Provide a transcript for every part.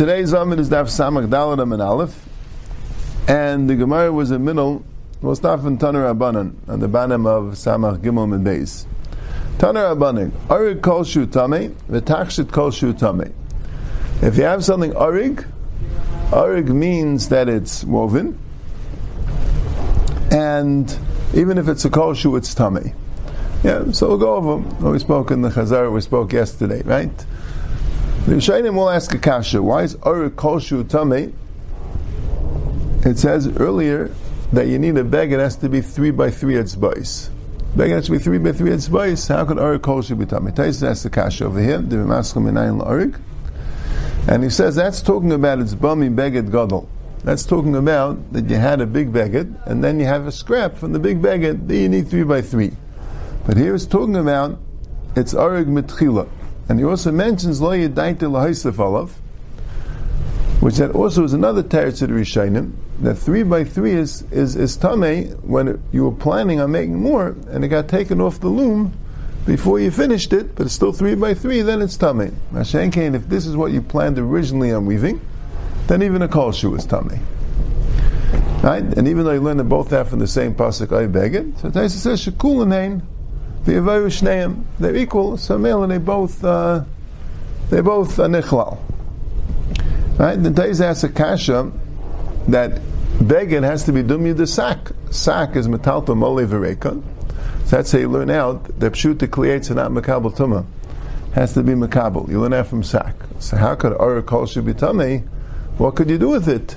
today's amud is Daf Samach Daladam and Aleph, and the Gemara was in middle, was Daf and Taner Abanan, on the Banim of Samach Gimel and Beis. Taner Abanan, Arig kol shu tame, v'tachshit kol shu tame. If you have something arig, arig means that it's woven, and even if it's a kol shu, it's tame. Yeah, so we'll go over. We spoke in the Chazar, we spoke yesterday, right? The Rishayim will ask a kasha. Why is Ur Kolshu Tame? It says earlier that you need a bag, it has to be three by three etzbais. Bag has to be three by three etzbais. How can Ur Kolshu be Tame? Tais asks the kasha over here, the Rimaskum Minayin La'arik. And he says that's talking about its bummy beged gadol. That's talking about that you had a big beged, and then you have a scrap from the big beged, then you need three by three. But here it's talking about it's arig mitchila. And he also mentions lo yedaite lahaisef alav, which that also is another teretz Rishayim, that three by three is, is, is tame when it, you were planning on making more, and it got taken off the loom before you finished it, but it's still three by three, then it's tame. Mashenkein, if this is what you planned originally on weaving, then even a kol shoe is tame. Right? And even though you learn that both have from the same pasuk, I beg it, so Taisa says, Shekulanein, the avayushneim, they're equal, so male, and they both, uh, they're both uh, nichlal. Right? The Taisa asks a kasha that beged has to be dumya the sack. Sack is metalta mole v'rekon. So that's how you learn out that pshuta creates and not makabel tuma. Has to be makabel. You learn that from sack. So how could aura be tummy? What could you do with it?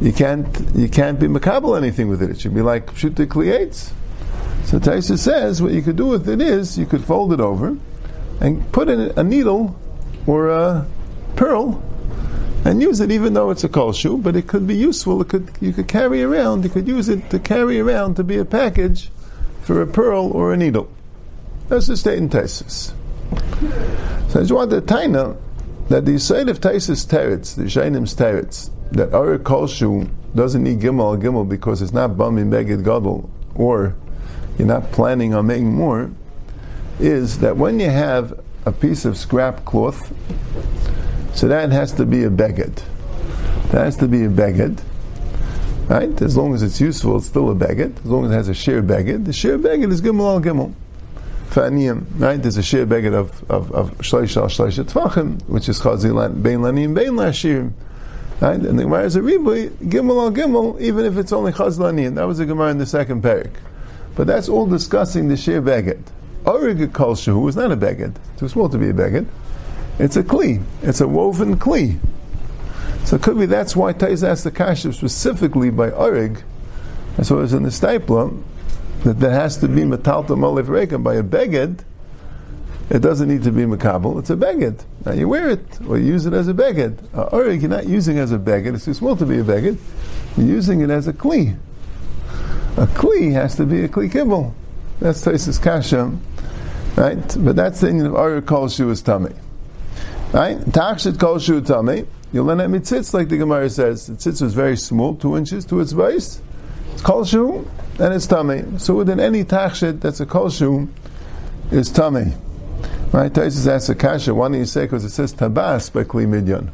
You can't. You can't be makabel anything with it. It should be like pshuta creates. So Taisa says what you could do with it is you could fold it over and put in a needle or a pearl and use it even though it's a kol shoe, but it could be useful. It could you could carry around. You could use it to carry around to be a package for a pearl or a needle. That's the state in Taisus. So I just want to taina that the side of Taisus teretz, the Shainim's teretz, that our kol shoe doesn't need gimel gimel because it's not bummy beged gadol or you're not planning on making more, is that when you have a piece of scrap cloth, so that has to be a beged. That has to be a beged. Right? As long as it's useful, it's still a beged. As long as it has a sheer beged, the sheer beged is gimel al gimel. Fa'aniyim, right? There's a sheer beged of of of shleish al shleish which is chazilan bein lanim bein lashir. Right? And the Gemara is a riboy gimel al gimel, even if it's only chazlanim. That was the Gemara in the second parak. But that's all discussing the sheer beged. Origa kolshu is not a beged. Too small to be a beged. It's a kli. It's a woven kli. So it could be that's why Tais asked the kasha specifically by Orig. That's what was in the Steipler, that there has to be metalta moliv rekan by a beged. It doesn't need to be makabel. It's a beged. Now you wear it or you use it as a beged. Uh, Orig, you're not using it as a beged. It's too small to be a beged. You're using it as a kli. A kli has to be a kli kibbel. That's Taisus kasha, right? But that's the Indian of Aryeh kol is tummy. Right? Takshit kol shu tummy. You learn at mitzitz, like the Gemara says. The tzitz was very small, two inches to its base. It's kol shu, and it's tummy. So within any takshit that's a kol shu, is tummy. Right? Taisus asks a kasha, why don't you say, because it says tabas by kli midyon.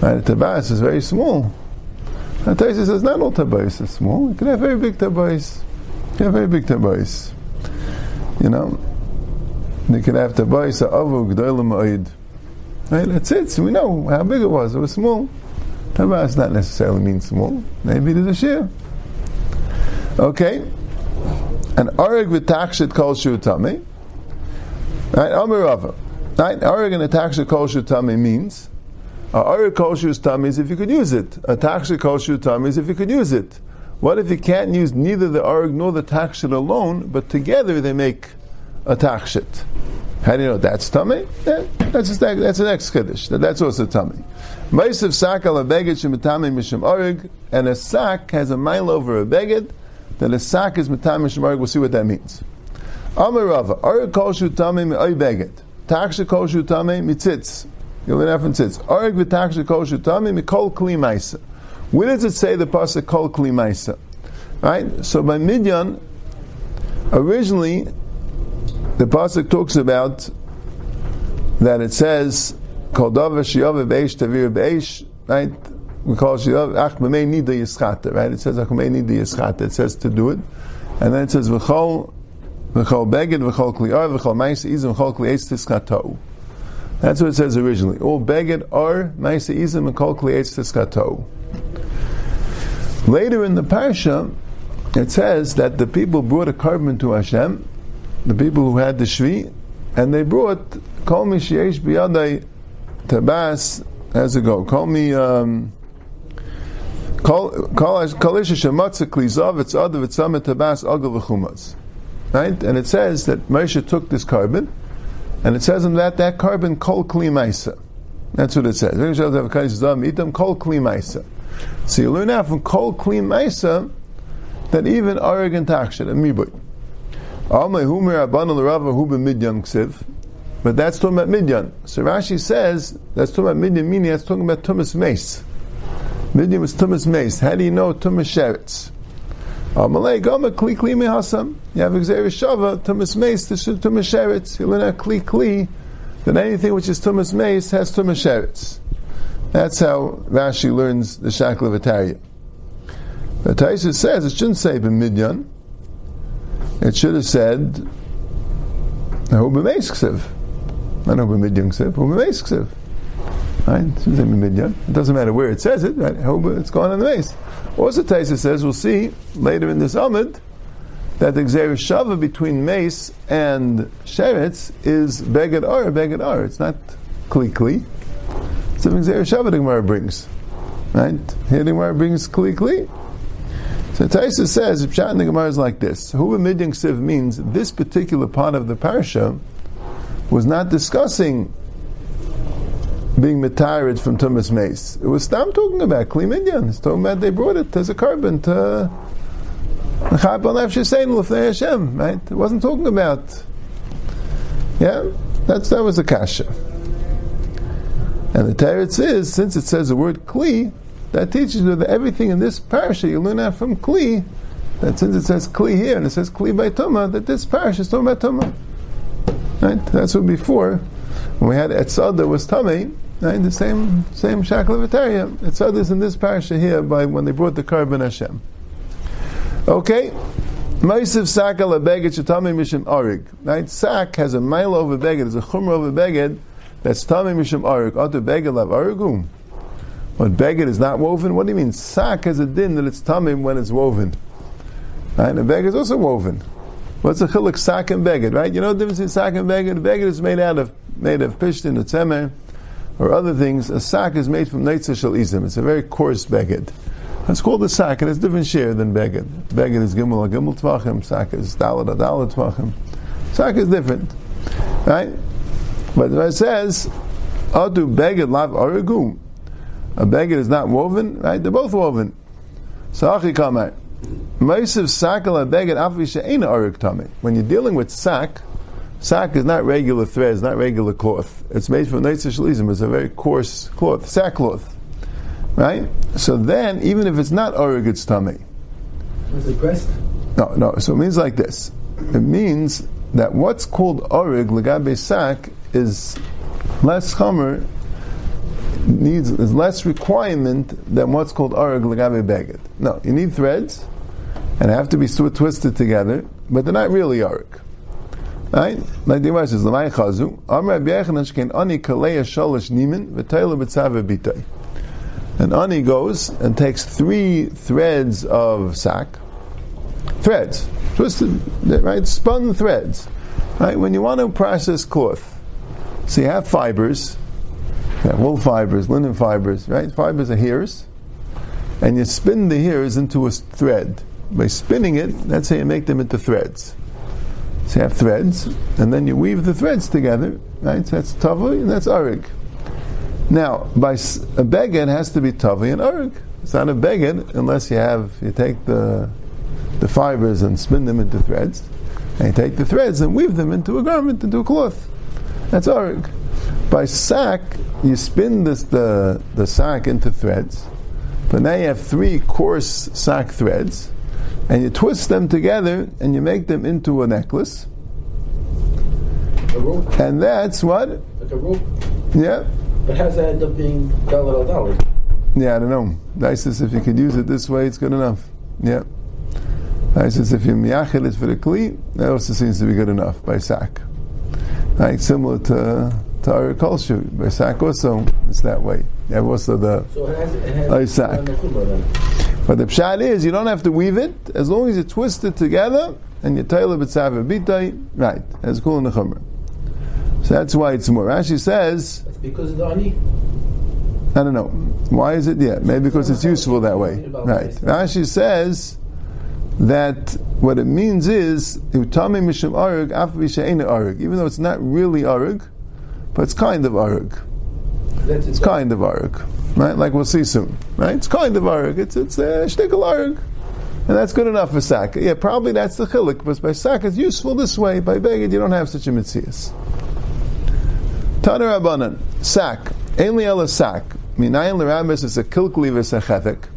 Right? The Tabas is very small. And Taisa says not all tabais are small. You can have very big tabais. You can have very big tabais. You know, you can have tabais avu gdoilim oid. Right? That's it. So we know how big it was. It was small. Tabas not necessarily mean small. Maybe it is a share. Okay. And arig v'takshit kol shu tami. Right? Amirava. Right? Arig and takshit kol shu tami means a Arik kosher tummy is if you could use it. A taksha kosher tummy is if you could use it. What if you can't use neither the Arik nor the taksha alone, but together they make a takshit? How do you know that's tummy? Yeah, that's, a, that's an ex kiddush. That's also tummy. Ma'isiv sak al beged shemitami mishim arig, and a sack has a mile over a beged, then a sack is mitami mishim arig. We'll see what that means. Amar Rava, arig kosher tummy mi'oy beged, taksha kosher tummy mitzitz. From tzitz. Arg v'taksha kol shutami mikol kli maisa. Where does it say the pasuk kol kli maisa? Right? So by Midyan, originally, the pasuk talks about that it says kol Dava Shiyav Beish Tavir Beish, right? We call Shiyav Ach B'mei Nida Yischata, right? It says Ach B'mei Nida Yischata. It says to do it. And then it says V'chol V'chol Beged V'chol Kli'ar V'chol Ma'isa Izim V'chol Kli'etz Tiskato. That's what it says originally. All Beged are Ma'isa Izim V'chol Kli'etz Tiskato. Later in the Parsha, it says that the people brought a korban to Hashem, the people who had the Shvi, and they brought Kol Mi Sheyesh B'yadai Tabas, how's it go? Call me, um, Right? And it says that Moshe took this korban, and it says in that, that korban, Kol Kli Maisa. That's what it says. So you learn out from Kol Kli Maisa that even Takshat and Mibui. But that's talking about Midyan. So Rashi says that's talking about Midyan, meaning that's talking about Tumas Mace. Midyan was Tumas Mace. How do you know Tumas Sheretz? Amalei Goma Kli Kli Mehasam. You have Xer Shava, Tumas Mace, this is Tumas Sheretz. You learn Kli Kli, then anything which is Tumas Mace has Tumas Sheretz. That's how Rashi learns the Shakla of Ataria. The Taisa says it shouldn't say b'midyan. It should have said hu b'meiskiv. Not hu b'midyan ksiv, hu b'meiskiv. Right? It doesn't matter where it says it. Right? It's going on the base. Also, Taisa says we'll see later in this Amid that the Xer Shava between mace and sheretz is beged ar, beged ar. It's not kli kli. It's something Xer Shava the Gemara brings. Right? Here the Gemara brings kli kli. So Taisa says, Pshat in the Gemara is like this. Hu Midyan Siv means this particular part of the parsha was not discussing being metired from Tumas Mace. It was Stam talking about Kli Midyan. It's talking about they brought it as a korban to Hashem, right? It wasn't talking about, yeah, that's, that was the kasha. And the Teretz is, since it says the word Kli, that teaches you that everything in this parasha you learn out from Kli, that since it says Kli here and it says Kli by Tuma, that this parasha is talking about Tuma. Right? That's what before, when we had Etzada was Tame, right? the same same Shaklavataria. Etzada is in this parasha here by when they brought the korban Hashem. Okay? Maisiv Sak ala beged shetami mishim arig. Right? Sak has a mile over beged, there's a chumra over beged, that's tami mishim arig. Atu beged lav arigum. When beged is not woven, what do you mean? Sak has a din that it's tamim when it's woven. Right? And beged is also woven. What's the chiluk sak and beged, right? You know the difference between sak and beged? Beged is made out of made of pishtin or tzemer or other things. A sack is made from neitzah shel izim. It's a very coarse beged. It's called a sack, and it's different share than beged. Beged is gimel gimel tvachim. Sak is dalad dalad tvachim. Sack is different, right? But it says, "Adu beged lav arigum." a beged is not woven, right? They're both woven. So achi kamar. When you're dealing with sak, sak is not regular threads, not regular cloth. It's made from neitzah shalizim. It's a very coarse cloth, sackcloth, right? So then, even if it's not arik, it's tummy. Was it pressed? No, no. So it means like this. It means that what's called orig legabe Sack, is less chomer needs is less requirement than what's called arag legabe beged. No, you need threads, and have to be twisted together, but they're not really arag. Right? Like the Gemara says, "Lamay chazu Amar Rabbi shkein ani kaleya shalish nimin v'tayla b'tzave bitay." And ani goes and takes three threads of sack, threads, twisted, right, spun threads. Right? When you want to process cloth, so you have fibers, yeah, wool fibers, linen fibers, right? Fibers are hairs, and you spin the hairs into a thread. By spinning it, that's how you make them into threads. So you have threads, and then you weave the threads together, right? So that's tavi and that's arig. Now, by a beged has to be tavi and arig. It's not a beged unless you have you take the the fibers and spin them into threads, and you take the threads and weave them into a garment, into a cloth. That's arig. By sack, you spin this the, the sack into threads, but now you have three coarse sack threads, and you twist them together and you make them into a necklace. A rope. And that's what? Like a rope. Yeah. But how does that end up being Dalad al Dalad? Yeah, I don't know. Nice is if you could use it this way, it's good enough. Yeah. Nice is if you miyachid it for the kli, that also seems to be good enough by sack. Right, similar to to our kulshu by sack also, it's that way. Have also the So it has, it has Sack. no chumrah then. But the pshat is, you don't have to weave it, as long as you twist it together, and you tail it b'tzav bitai, right, as cool in the chumrah. So that's why it's more. Rashi says, That's because of the ani. I don't know. Why is it? Yeah, maybe because it's useful that way. Right. Rashi says that what it means is, utami mishum arug, af v'she'ena arug, even though it's not really arug, but it's kind of arug. It's kind of arug, right? Like we'll see soon, right? It's kind of arug. It's it's a shtickle arug, and that's good enough for sack. Yeah, probably that's the chilik, but by sack it's useful this way. By beged you don't have such a mitzias. Taner Rabbanan, sack, ainli ela sack. Minayin l'rabis is a kilkli v'sechethic.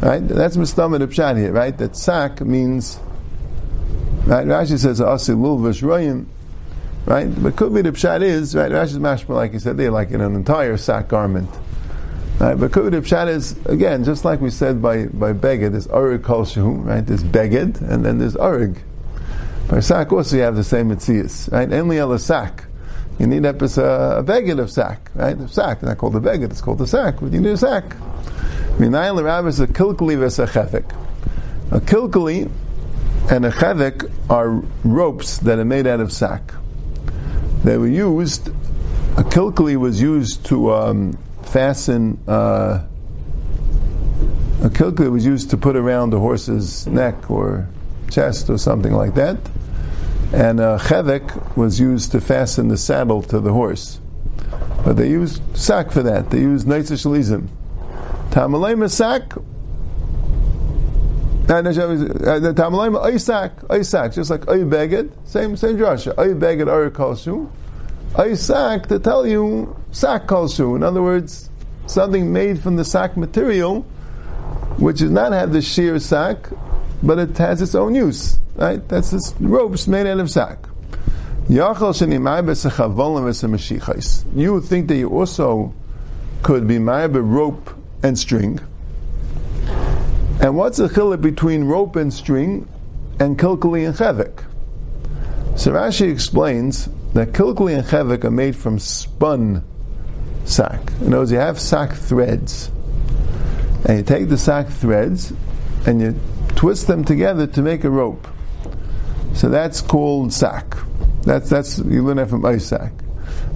Right? That's mistamid pshat here, right? That sack means, right? Rashi says asi lul v'shroyim, right? But could be the pshat is, right? Rashi's mashma, like he said there, like in an entire sack garment. Right? But be pshat is, again, just like we said by, by beged, there's arig kol shehu, right? There's beged, and then there's arig. By sack also you have the same mitzias, right? Only ela sack. You need a, a beged of sack, right? A sack, not called a beged, it's called a sack, but you need a sack. Minayin l'rab is a kilkali v'sachethik. A kilkali and a chevik are ropes that are made out of sack. They were used, a kilkali was used to um, fasten, uh, a that was used to put around the horse's neck or chest or something like that. And a chevik was used to fasten the saddle to the horse. But they used sack for that. They used neitzah shalizim. Tamalema sack. Tamalema Isaac, Isaac, just like Oy same same drasha. Oy Beged Oy to tell you sack kalshu. In other words, something made from the sack material, which does not have the sheer sack, but it has its own use. Right? That's this ropes made out of sack. You would think that you also could be ma'ab rope and string. And what's the chiluk between rope and string and kilkali and chevik? So Rashi explains that kilkali and chevik are made from spun sack. In other words, you have sack threads, and you take the sack threads and you twist them together to make a rope. So that's called sack. That's that's you learn that from Isaac.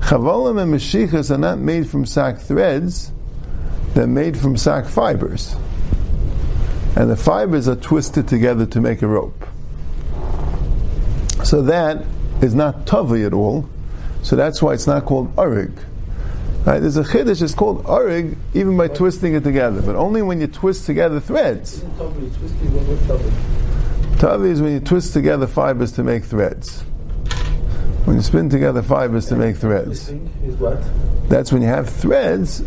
Chavolim and Meshichas are not made from sack threads; they're made from sack fibers, and the fibers are twisted together to make a rope. So that is not tavi at all. So that's why it's not called arig. Right? There's a chiddush. It's called arig even by twisting it together, but only when you twist together threads. Tavi twisting what what's Tavi? Tavi is when you twist together fibers to make threads. When you spin together fibers to make threads. Twisting is what? That's when you have threads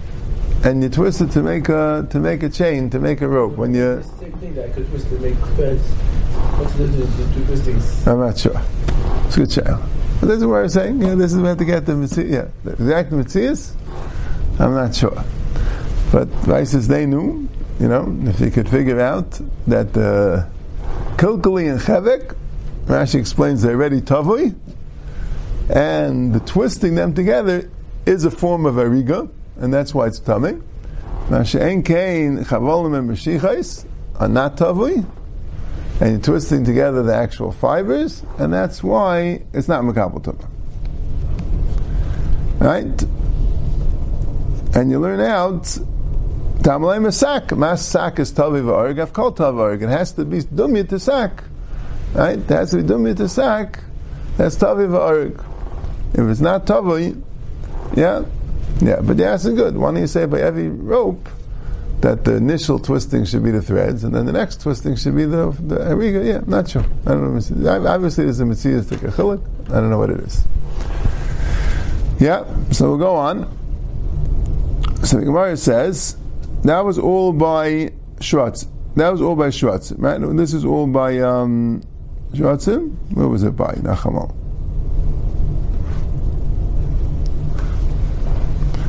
and you twist it to make a to make a chain, to make a rope. When you same thing that I could twist to make threads. What's the difference between two twistings? I'm not sure. It's a good child. But this is what I'm saying. Yeah, this is where to get the Metzias. Yeah, the exact Metzias, I'm not sure. But Vices they knew, you know, if you could figure out that uh, the Kilkali and Chevek, Rashi explains they're already Tavui, and the twisting them together is a form of Ariga, and that's why it's Tameh. Now, She'en Kain, Chavolim and Meshichais are not Tavui, and you're twisting together the actual fibers, and that's why it's not Makabal Tumah. Right? And you learn out Tamalei Masak. Mas Sak is Tavi V'Arg, I've called Tavi. It has to be Dumya to Sak. Right? It has to be Dumya to Sak. That's Tavi V'Arg. If it's not Tavi, yeah, yeah, but the answer is good. Why don't you say by every rope that the initial twisting should be the threads, and then the next twisting should be the the ariga? Yeah, not sure. I don't know. Obviously, there's a mitzvah to kachilik. I don't know what it is. Yeah, so we'll go on. So the Gemara says that was all by Shratz. That was all by Shratz, right? This is all by um, Shratzim. Where was it by? Nachamal.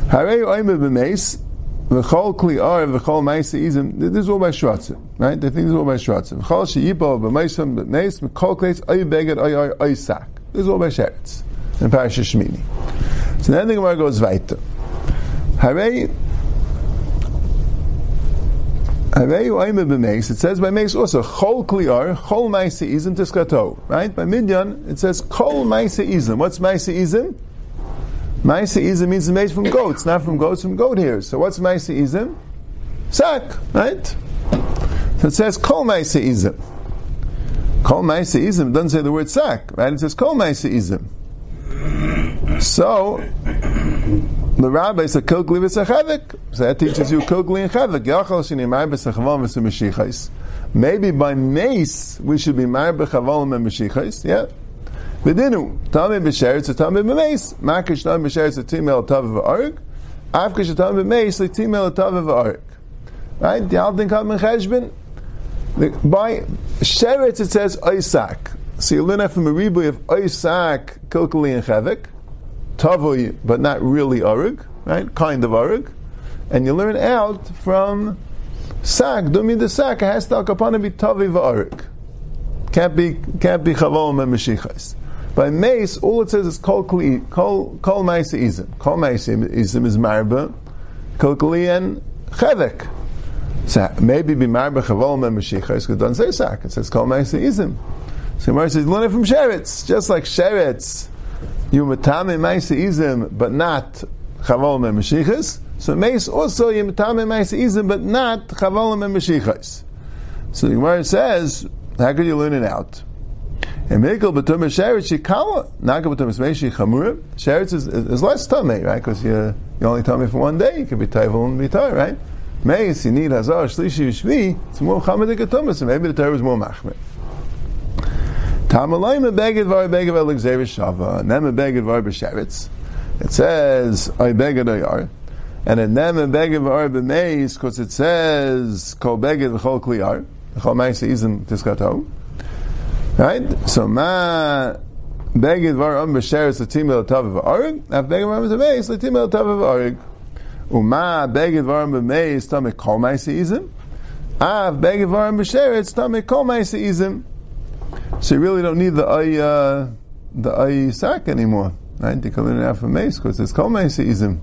Harei oimer b'meis, v'chol kli ar, v'chol ma'isa izim, this is all by Shratzim, right? They think this is all by Shratzim. V'chol she'yipo b'meisam b'meis, v'chol kleis oy beged oy oy oy sak. This is all by Sheretz, in Parashat Shmini. So then the Gemara goes weiter. Harei Harei u'ayme b'meis, it says by Mace also, Chol Kliar, Chol Maise Izim Tiskato. Right? By Midyan, it says Kol Maise Izim. What's Maise Maise Izim means made from goats, not from goats, from goat hairs. So what's Maise Izim? Sack, right? So it says Kol Maise Izim. Kol Maise Izim doesn't say the word sack, right? It says Kol Maise Izim. So, the rabbi said kilgli v'sachavik. So that teaches you kilgli and chavik. Yachal b'sachavam v'samishichais. Maybe by mace we should be mar b'chavalim and b'shichais. Yeah. V'dinu tamim b'sheretz tamim b'mace. Makish tamim b'sheretz timel tav v'arg. Afkish tamim b'mace timel tav. Right? The Aldin Kadman Cheshbin. By sheretz it says Isaac. So you learn from a ribuy of Isaac, kilkali and chavik tavui, but not really arug, right? Kind of arug, and you learn out from sak. Dumi the sak has to be tavi v'arug. Can't be can't be chavom and meshichas. By mace, all it says is kol kli kol kol ma'isa izim. Kol ma'isa izim is marba, kol kli and chevek. So maybe be marba chavom and meshichas it doesn't say sak. It says kol ma'isa izim. So Gemara says learn it from sheretz, just like sheretz you matame izim, but not chavolim and meshichas. So meis also you matame izim, but not chavolim and meshichas. So the Gemara says, how could you learn it out? And Mikkel b'tum sheretz shikala, naga b'tum meishi chamura. Sheretz is, is less tummy, right? Because you you only tummy for one day. You could be tayvul and be tar, right? Meis you need hazar shlishi shvi. It's more chamadik atumas, so maybe the Torah is more machmir. Tamalay mebeged var beged alexavish shava, nem mebeged var b'sheretz. It says I beged ayar, and then nem mebeged var b'meis because it says kol beged v'chol kliyar, v'chol ma'isa izim tiskato. Right? So ma beged var um b'sheretz l'tim el tav v'arig, af beged var b'meis l'tim el tav v'arig. Uma beged var b'meis tamik kol ma'isa izim, av beged var b'sheretz tamik kol ma'isa izim. So you really don't need the eye, uh, the eye sack anymore, right? You come in and out from mace because it's called maceism.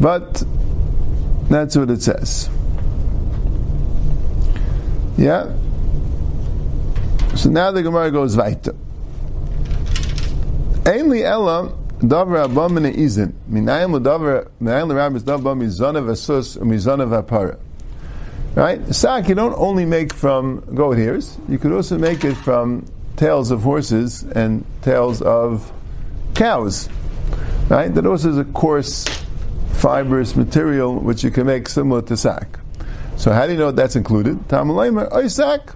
But that's what it says. Yeah. So now the Gemara goes weiter. Ainly Ella davar abam min izin. Minayim l'davar minayim l'rabbis davar mizonav asus umizonav apara. Right? Sack you don't only make from goat hairs, you could also make it from tails of horses and tails of cows. Right? That also is a coarse, fibrous material which you can make similar to sack. So how do you know that's included? Tamalaymer, sack.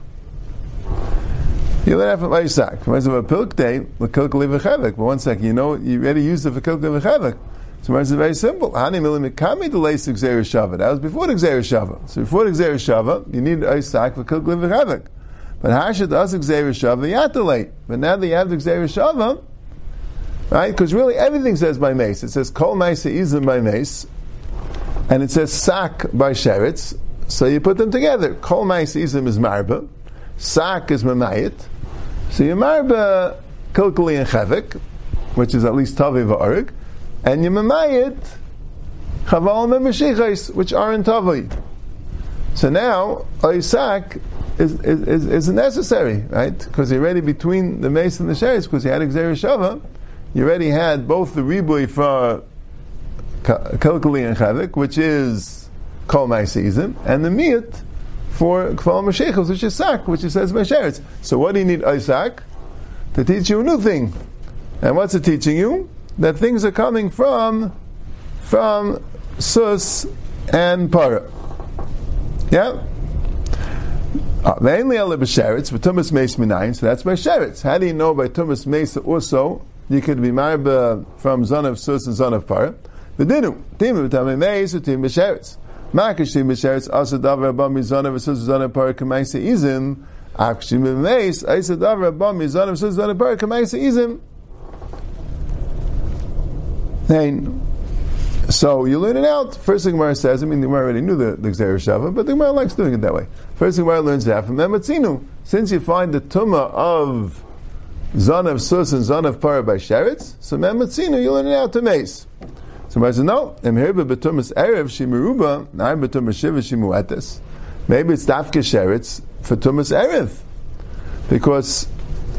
You let have Isaac. Reminds of a pilk day, But one second, you know, you already used it for kilk levachevik. So it's very simple. Hani milimikami delays Xer Shava. That was before the Xer. So before the Xer you need Isaac for Kilk Livichavik. But Hasha does Xer Shava, you have to late. But now that you have the Xer Shava, right? Because really everything says by mace. It says Kol Maisa Izim by mace, and it says Sak by Sheretz. So you put them together. Kol Maisa Izim is Marba, Sak is Mamayit. So you Marba Kilkali and Chavik, which is at least Tavi Va'arig and Yemamayit Chavalim and Meshichais, which are in Tavli. So now Isaac is, is, is, necessary, right? Because you're already between the mace and the sheretz, because you had Xer Shava, you already had both the ribui for Kalkali and Chavik, which is Kol season, and the Miyat for Kval Meshichos, which is Sak, which it says Mesheretz. So what do you need Isaac? To teach you a new thing. And what's it teaching you? that things are coming from from sus and para. Yeah. Uh, mainly ala b'sheretz, but tumas meis minayin, so that's by sheretz. How do you know by tumas meis also you could be married from zon of sus and zon of para? V'dinu, tim v'tamei meis v'tim b'sheretz. Makashim b'sheretz asa davar abam mizon of sus zon of para k'maisa izim, akashim b'meis asa davar abam mizon of sus zon of para k'maisa izim. So you learn it out. First thing Gemara says, I mean, the Gemara already knew the, the Xer Shava, but the Gemara likes doing it that way. First thing Gemara learns that from Ematzinu. Since you find the Tumah of Zon of Sus and Zon of Parah by Sheretz, so Ematzinu, you learn it out to Mace. So Gemara says, no, Em Herba Betumas Erev Shimuruba, Naim Betumas Shiva Shimuetes. Maybe it's Dafke Sheretz for Tumas Erev. Because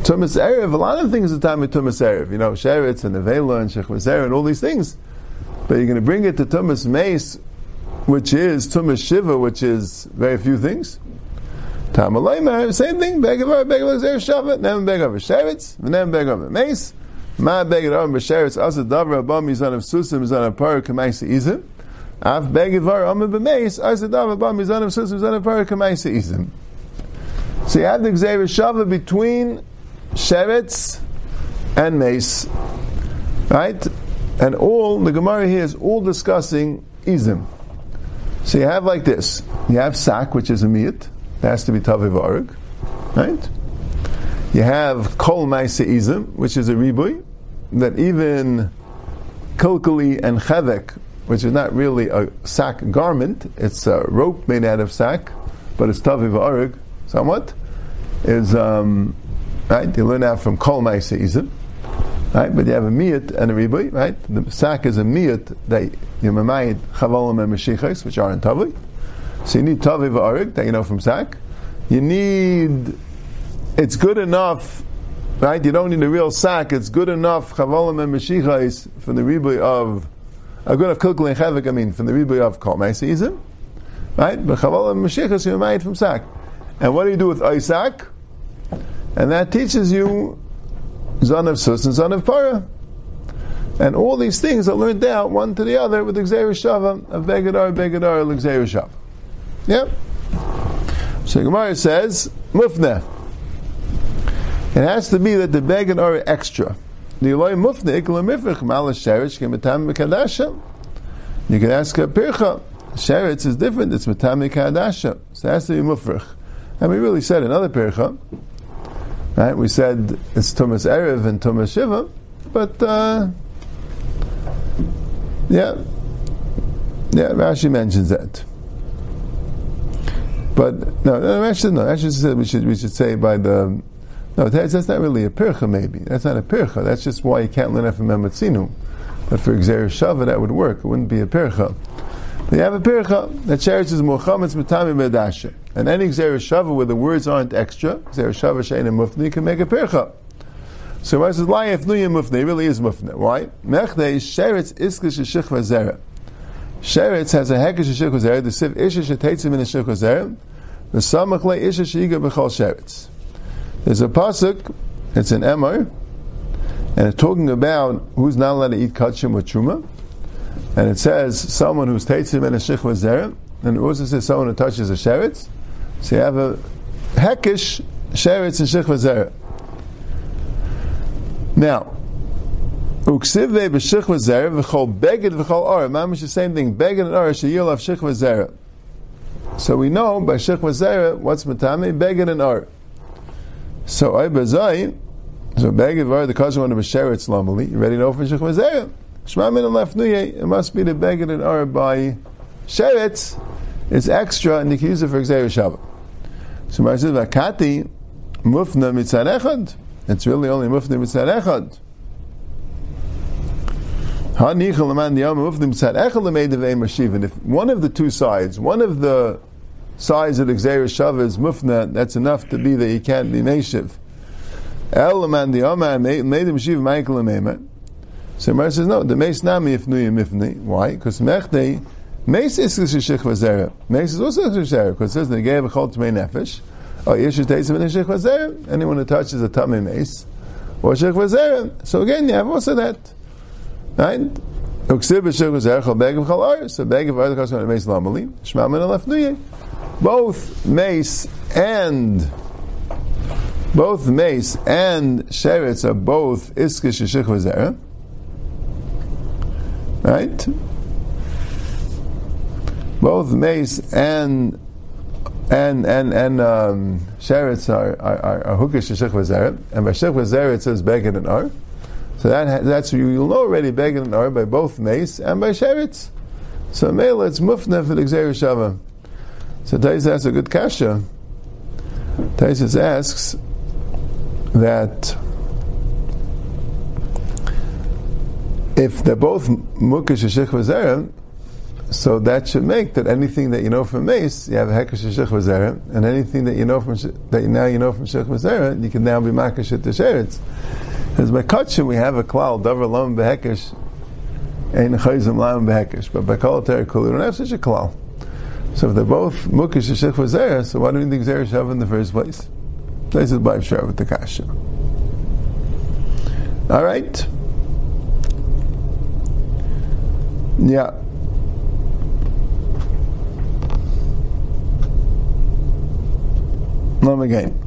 Tumas Erev, a lot of things are time with Tumas Erev. You know, Sheretz and Nevela and Shechvazer and all these things but you're going to bring it to Tumas Mace, which is Tumas Shiva, which is very few things. Tamalayma, same thing, Begavar, Begavar, Zer Shavat, Nem Begavar Sheretz, Nem Begavar Mace, Ma Begavar Sheretz, Asa Davar, Abam, Mizan of Susim, Mizan of Parah, Kamaisa Izim, Av Begavar, Amma B'Mace, Asa Davar, Abam, Mizan of Susim, Mizan of Parah, Kamaisa Izim. So you have the Xavier Shava between Sheretz and Mace, right? And all, the Gemara here is all discussing izim. So you have like this. You have sak, which is a miyat. That has to be taviv. Right? You have kol maise izim, which is a ribui. That even kilkuli and chavek, which is not really a sack garment, it's a rope made out of sack, but it's taviv arug, somewhat, is, um, right? You learn that from kol maise izim right? But you have a miyat and a ribui, right? The sack is a miyat that you mamayit chavolim and meshiches, which are in tavi. So you need tavi v'arig that you know from sack. You need, it's good enough, right? You don't need a real sack. It's good enough chavolim and meshiches from the ribui of, a good enough kilkul and chavik, I mean, from the ribui of kol season, right? But chavolim and meshiches you mamayit from sack. And what do you do with Isaac? And that teaches you Zon of Sus and Zon of Para. And all these things are learned out one to the other with the Xer Shava of Begadar, Begadar, Xer Shava. Yep. So Gemara says, Mufne. It has to be that the Begad are extra. The Eloi Mufne, Ikla Mifrich, Mala Sheretz, Kematam Mekadasha. You can ask a Pircha. Sheretz is different, it's Matam Mekadasha. So it has to be Mufrich. And we really said another Pircha, Right? We said it's Tumas Erev and Tumas Shiva, but uh, yeah, yeah, Rashi mentions that. But no, no, Rashi no. Rashi said we should we should say by the no. That's, that's not really a pircha. Maybe that's not a pircha. That's just why you can't learn it from Ematzinu. But for Xer Shava, that would work. It wouldn't be a pircha. They have a pircha that cherishes Muhammad's Matami Medasha. And any Xer Shava where the words aren't extra, Xer Shava Mufni, can make a pircha. So why says Lai Efnuya Mufni? really is Mufni. Why? Mechdei Sheretz Iskish Shechva Zera. Sheretz has a Hekish Shechva Zera, the Siv Isha Shetetzim in a Shechva Zera, the Samach Le Isha Shiga Bechal Sheretz. There's a Pasuk, it's an Emor, and it's talking about who's not allowed to eat kachim or truma. And it says someone who's teitzim and a shich zera, and it also says someone who touches a sheretz. So you have a hekish sheretz and shich zera. Now, uksiv ve b'shich zera v'chol beged v'chol or. Mamish the same thing. Beged and or sheyil of shich zera. So we know by shich zera what's matame beged and or. So I bezai. So beged v'or the cousin one of a sheretz. You ready to know for shich zera? Shema min lefnuye, it must be the beged and or by sheretz. It's extra, and you can use it for Xer Shabbat. So Mar says, Vakati, mufna mitzad echad. It's really only mufna mitzad echad. And if one of the two sides, one of the sides of the Shabbat is mufna, that's enough to be that he can't be meshiv. El man the Oman made him shiv Michael and so Gemara says, no, the mace nami if nuya mifni. Why? Because mechne, mace is shich vazera. Mace is also shich because it says, gave a chol tmei nefesh, or yesh teisim in shich vazera. Anyone who touches a tummy mace, or shich vazera. So again, you have also that. Right? Uksib shich vazera, chol beg of chol ar, so beg of other custom mace lamali, shma min alef nuya. Both mace and both mace and sheretz are both iskish shich vazera. Right? Both mace and and and and um, sheretz are are, are, are hukish shech and by shech v'zeret it says beged and ar. So that that's you you'll know already begging and or by both mace and by sheretz. So male it's mufna for the. So Taisus asks a good kasha. Taisus asks that if they're both mukish shich so that should make that anything that you know from mace, you have hekesh shich and anything that you know from that now you know from shich you can now be makish at the sheretz. As by kachim, we have a klal davar lam behekesh, ein chayzim lam behekesh, but by kol, we don't have such a klal. So if they're both mukish shich so why do you think zera shav in the first place? This is by shar with the kasha. All right. Yeah. Me again.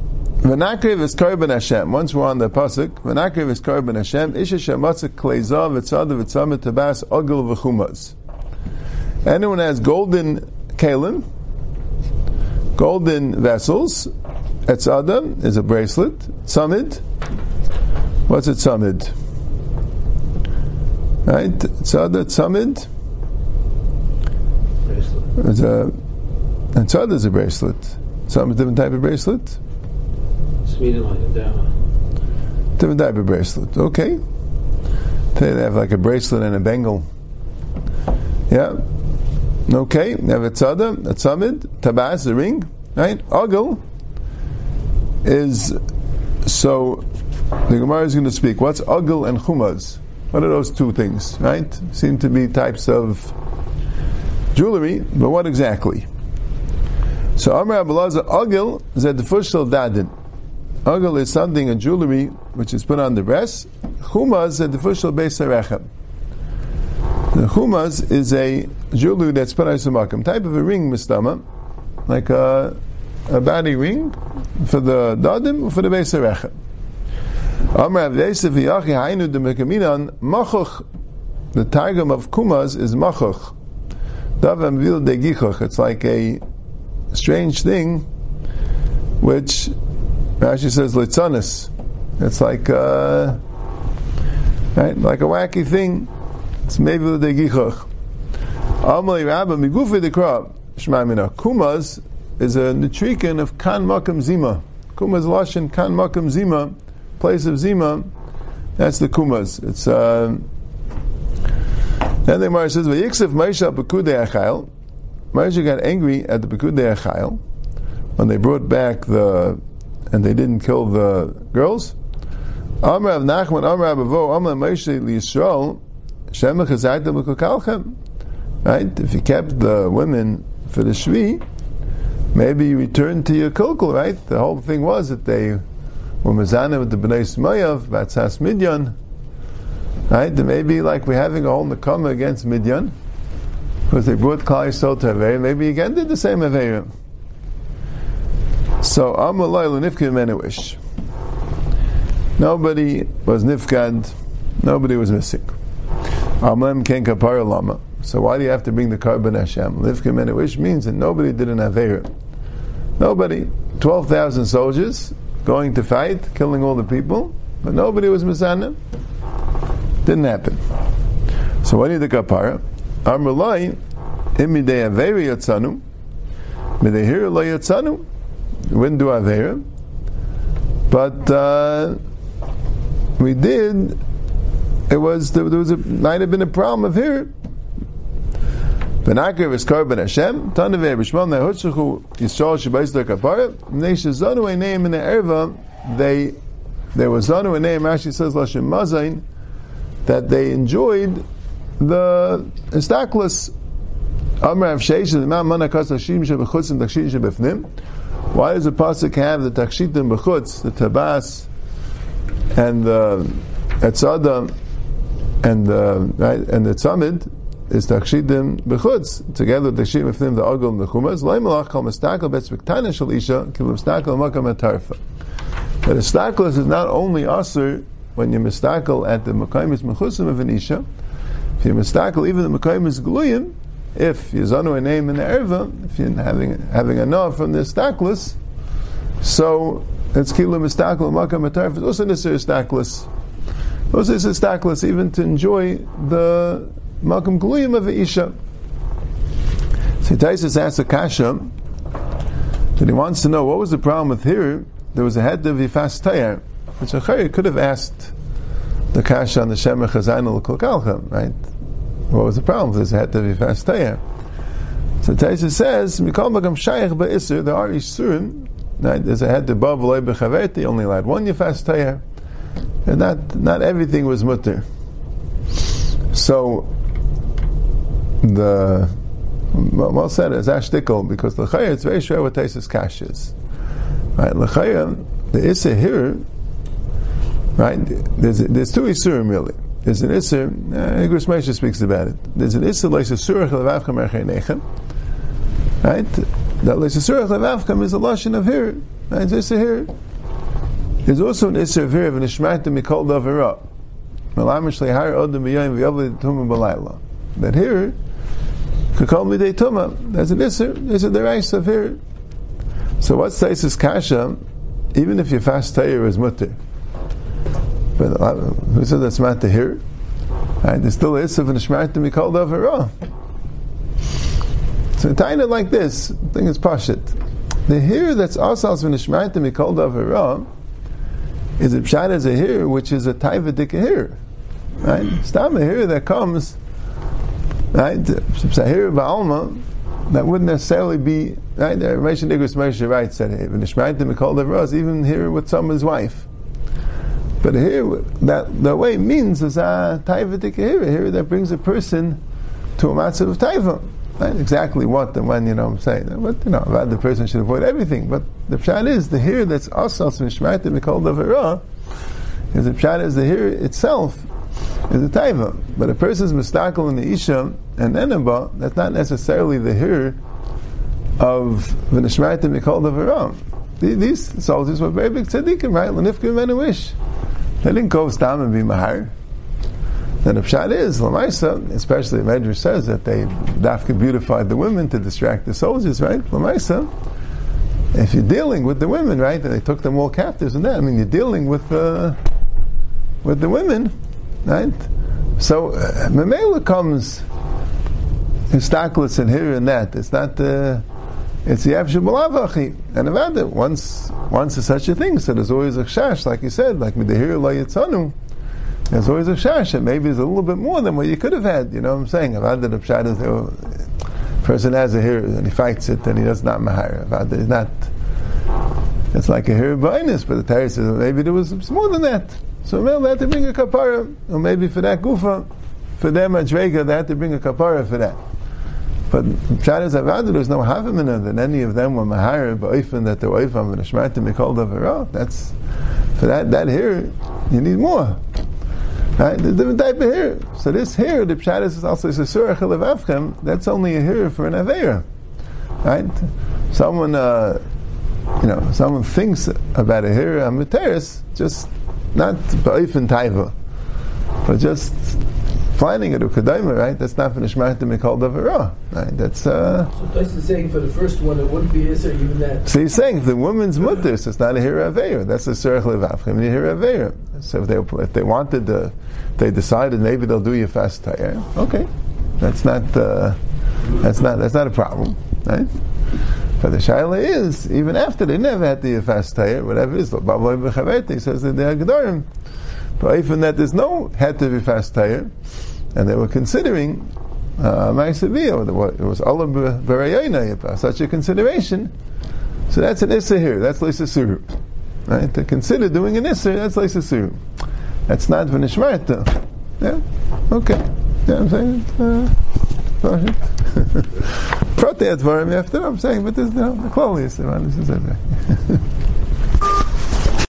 V'nakriv is korban Hashem. Once we're on the pasuk, v'nakriv is korban Hashem. Isha shematzik kleizav v'tzad v'tzamit tabas ogil v'chumaz. Anyone has golden kalim, golden vessels, etzadam is a bracelet. Tzamid, what's a tzamid? Right? Tzada, tzamid. Bracelet. It's a, and tzada is a bracelet. Some different type of bracelet. Sweden like a Different type of bracelet. Okay. They have like a bracelet and a bengal. Yeah. Okay. They have a tzada, a tzamid, tabas, a ring. Right? Ogel is so the Gemara is going to speak. What's ogel and chumaz? What are those two things? Right? Seem to be types of jewelry, but what exactly? So Amr Abulaza Ogil said the first dadin. Ogil is something, a jewelry, which is put on the breast. Chumaz said the first beis. The chumaz is a jewelry that's a type of a ring, mistama, like a, a body ring for the dadim or for the rechem. Amr Avdesiv Yachi Hainu de Mekaminan Machuch. The targum of kumaz is machuch. Davam vil de gichuch. It's like a strange thing, which Rashi says litzanis. It's like uh, right, like a wacky thing. It's maybe the gichuch. Amalei Rabba migufi dekra shmamina. Kumas is a nutrican of kan makam zima. Kumas lashon kan makam zima, place of zima. That's the kumas. It's. Uh, then the Gemara says, "Vayiksef Moshe b'kudei achayil." Moshe got angry at the Pekudei Achayil when they brought back the and they didn't kill the girls. Amrav Nachman, Amrav Avo, Amrav Moshe Yisrael, Shemach Chazayta B'Kokalchem. Right? If you kept the women for the Shvi, maybe you returned to your Kilkul, right? The whole thing was that they were Mazana with the Bnei Smayav, Batsas Midyan. Right? There may be like we're having a whole Nakama against Midyan because they brought Klal Yisrael to maybe again did the same Averim. So Amalai Nifkid Menuish. Nobody was Nifkad, nobody was missing. Amlem Ken Kapara Lama. So why do you have to bring the korban Hashem? Nifkid which means that nobody did an Averim. Nobody. 12,000 soldiers going to fight, killing all the people, but nobody was Misanim. Didn't happen. So do you the kapara? Amrulai, imidei averi yatzanu, midehir lo yatzanu, we didn't do avera, but uh, we did. It was there, was a might have been a problem of here. Benakir is korban Hashem. Tanavei b'shmon nehutzuchu yisrael shebayis der kapara. Shazanu a name in the erva. They there was zanu a name. Rashi says lashem mazain that they enjoyed the Istaklis Amrav Sheish the Imam Manakas Hashim Shebechutz and Takshit Shebefnim. Why does the pasuk have the Takshitim Bechutz, the Tabas, and the Etzada, and the right, and the Tzamid is Takshitim Bechutz together with Takshit Befnim the Agul and the Chumas. Lay Malach Kal Mistakel Bet Spektana Shalisha Kil Mistakel Makam Etarfa. But Istaklis is not only Aser when you mistakel at the Makaimis Mechusim of an Isha, if you mistakel even the Makaimis Gluyim, if you zanu a name in the erva, if you're having having enough from the staklis, so it's kilu mistakel makam atarf is also necessary staklis. Also, it's staklis even to enjoy the malkum gluyim of isha. So Taisus asks a kasha that he wants to know what was the problem with here. There was a head of Yifas Tayar, which Achari could have asked the kasha on the Shemar Chazan al right? What was the problem? There's a head of Yifas Tayar. So Taisa says, Mikol Magam Shaykh Ba'isr, there are Isurim, right? There's a head above Loy Bechaverti, only allowed one Yifas Tayar. And not, not everything was mutter. So, the, well said, is ashtikal, because the Chayah, it's very sure what Taisa's cash is. Right? L'chayah, the Issa here, right? There's, there's two Isurim really. There's an Isser, uh, Igros Moshe speaks about it. There's an Isser, like Surah Levavchem Erchenechem, right? That Surah Levavchem is a Lashon of here. Right? It's here. There's also an Isser of here of an Ishmaitim Mikol B'layla. That here, Kakol Midei Tumah, there's an Isser, there's a Derais of here. So what's Taisis Kasha, even if your fast Tayyir is mutter, but uh, who said that's matter here? Right? There's still Isaf and Shmart to be called So tying it like this, I think it's Pashit. The here that's asals from the Shmart is a pshat as a here, which is a taivadik here. Right? Stam a here that comes, right? Sahir ba'alma, that wouldn't necessarily be, right? Ramesh Nigris that when the over even here with someone's wife. But here, that the way it means is a taiva here that brings a person to a matzah of taiva. Exactly what and when, you know, I'm saying. But, you know, the person should avoid everything. But the pshat is, the here that's asas mishmarta mikol davara, is the pshat is the here itself is a taiva. But a person's mistakel in the isha and eneba, that's not necessarily the here of the nishmarta mikol davara. These soldiers were very big tzaddikim, right? Lenifkim and wish. They didn't go stam and be mahar. Then the pshat is lamaisa, especially the Medrash says that they dafka beautified the women to distract the soldiers, right? Lamaisa. If you're dealing with the women, right, and they took them all captives and that, I mean, you're dealing with uh, with the women, right? So uh, Memela comes histaklus and here and that. It's not. Uh, it's the Avshu Malavachi. And about it, once, once is such a thing, so there's always a shash, like you said, like Midahir La Yitzanu. There's always a shash, and maybe it's a little bit more than what you could have had. You know what I'm saying? About the Pshat is the person has a hair and he fights it and he does not mahar. About not. It's like a hair bonus, but the Torah says maybe there was more than that. So maybe they had to bring a kapara, or maybe for that gufa, for them a drega, they had to bring a kapara for that. But Pshat is Avada, there's no Havamina that any of them were Mahar, Ba'ifin, that they're Oifam, and Ashmartim, they called Avara. That's, for that, that here, you need more. Right? There's different type of hair. So this hair, the Pshat is also Sasur that's only a hair for an Avera. Right? Someone, uh, you know, someone thinks about a hair on Materis, just not Ba'ifin Taiva, but just planning it ukadaima, right? That's not for make called avera, right? That's uh. So Tais is saying for the first one, it wouldn't be iser even that. So he's saying if the woman's mutter, so it's not a hira aveir. That's a serach levavchem and a hira aveir. So if they if they wanted to, they decided maybe they'll do your fast tire. Okay, that's not uh, that's not that's not a problem, right? But the shaila is even after they never had the fast tire, whatever it is, he says that they are gedorim. But even that there's no had to be fast tire, and they were considering uh, it was Olam Barayayna, such a consideration. So that's an Issa here, that's Lisa Suru. Right? To consider doing an Issa, that's Lisa Suru. That's not Vinishmarta. Yeah? Okay. Yeah, I'm saying? Uh, Protei Advarim after I'm saying, but there's no, the Kloli is the one, this is okay.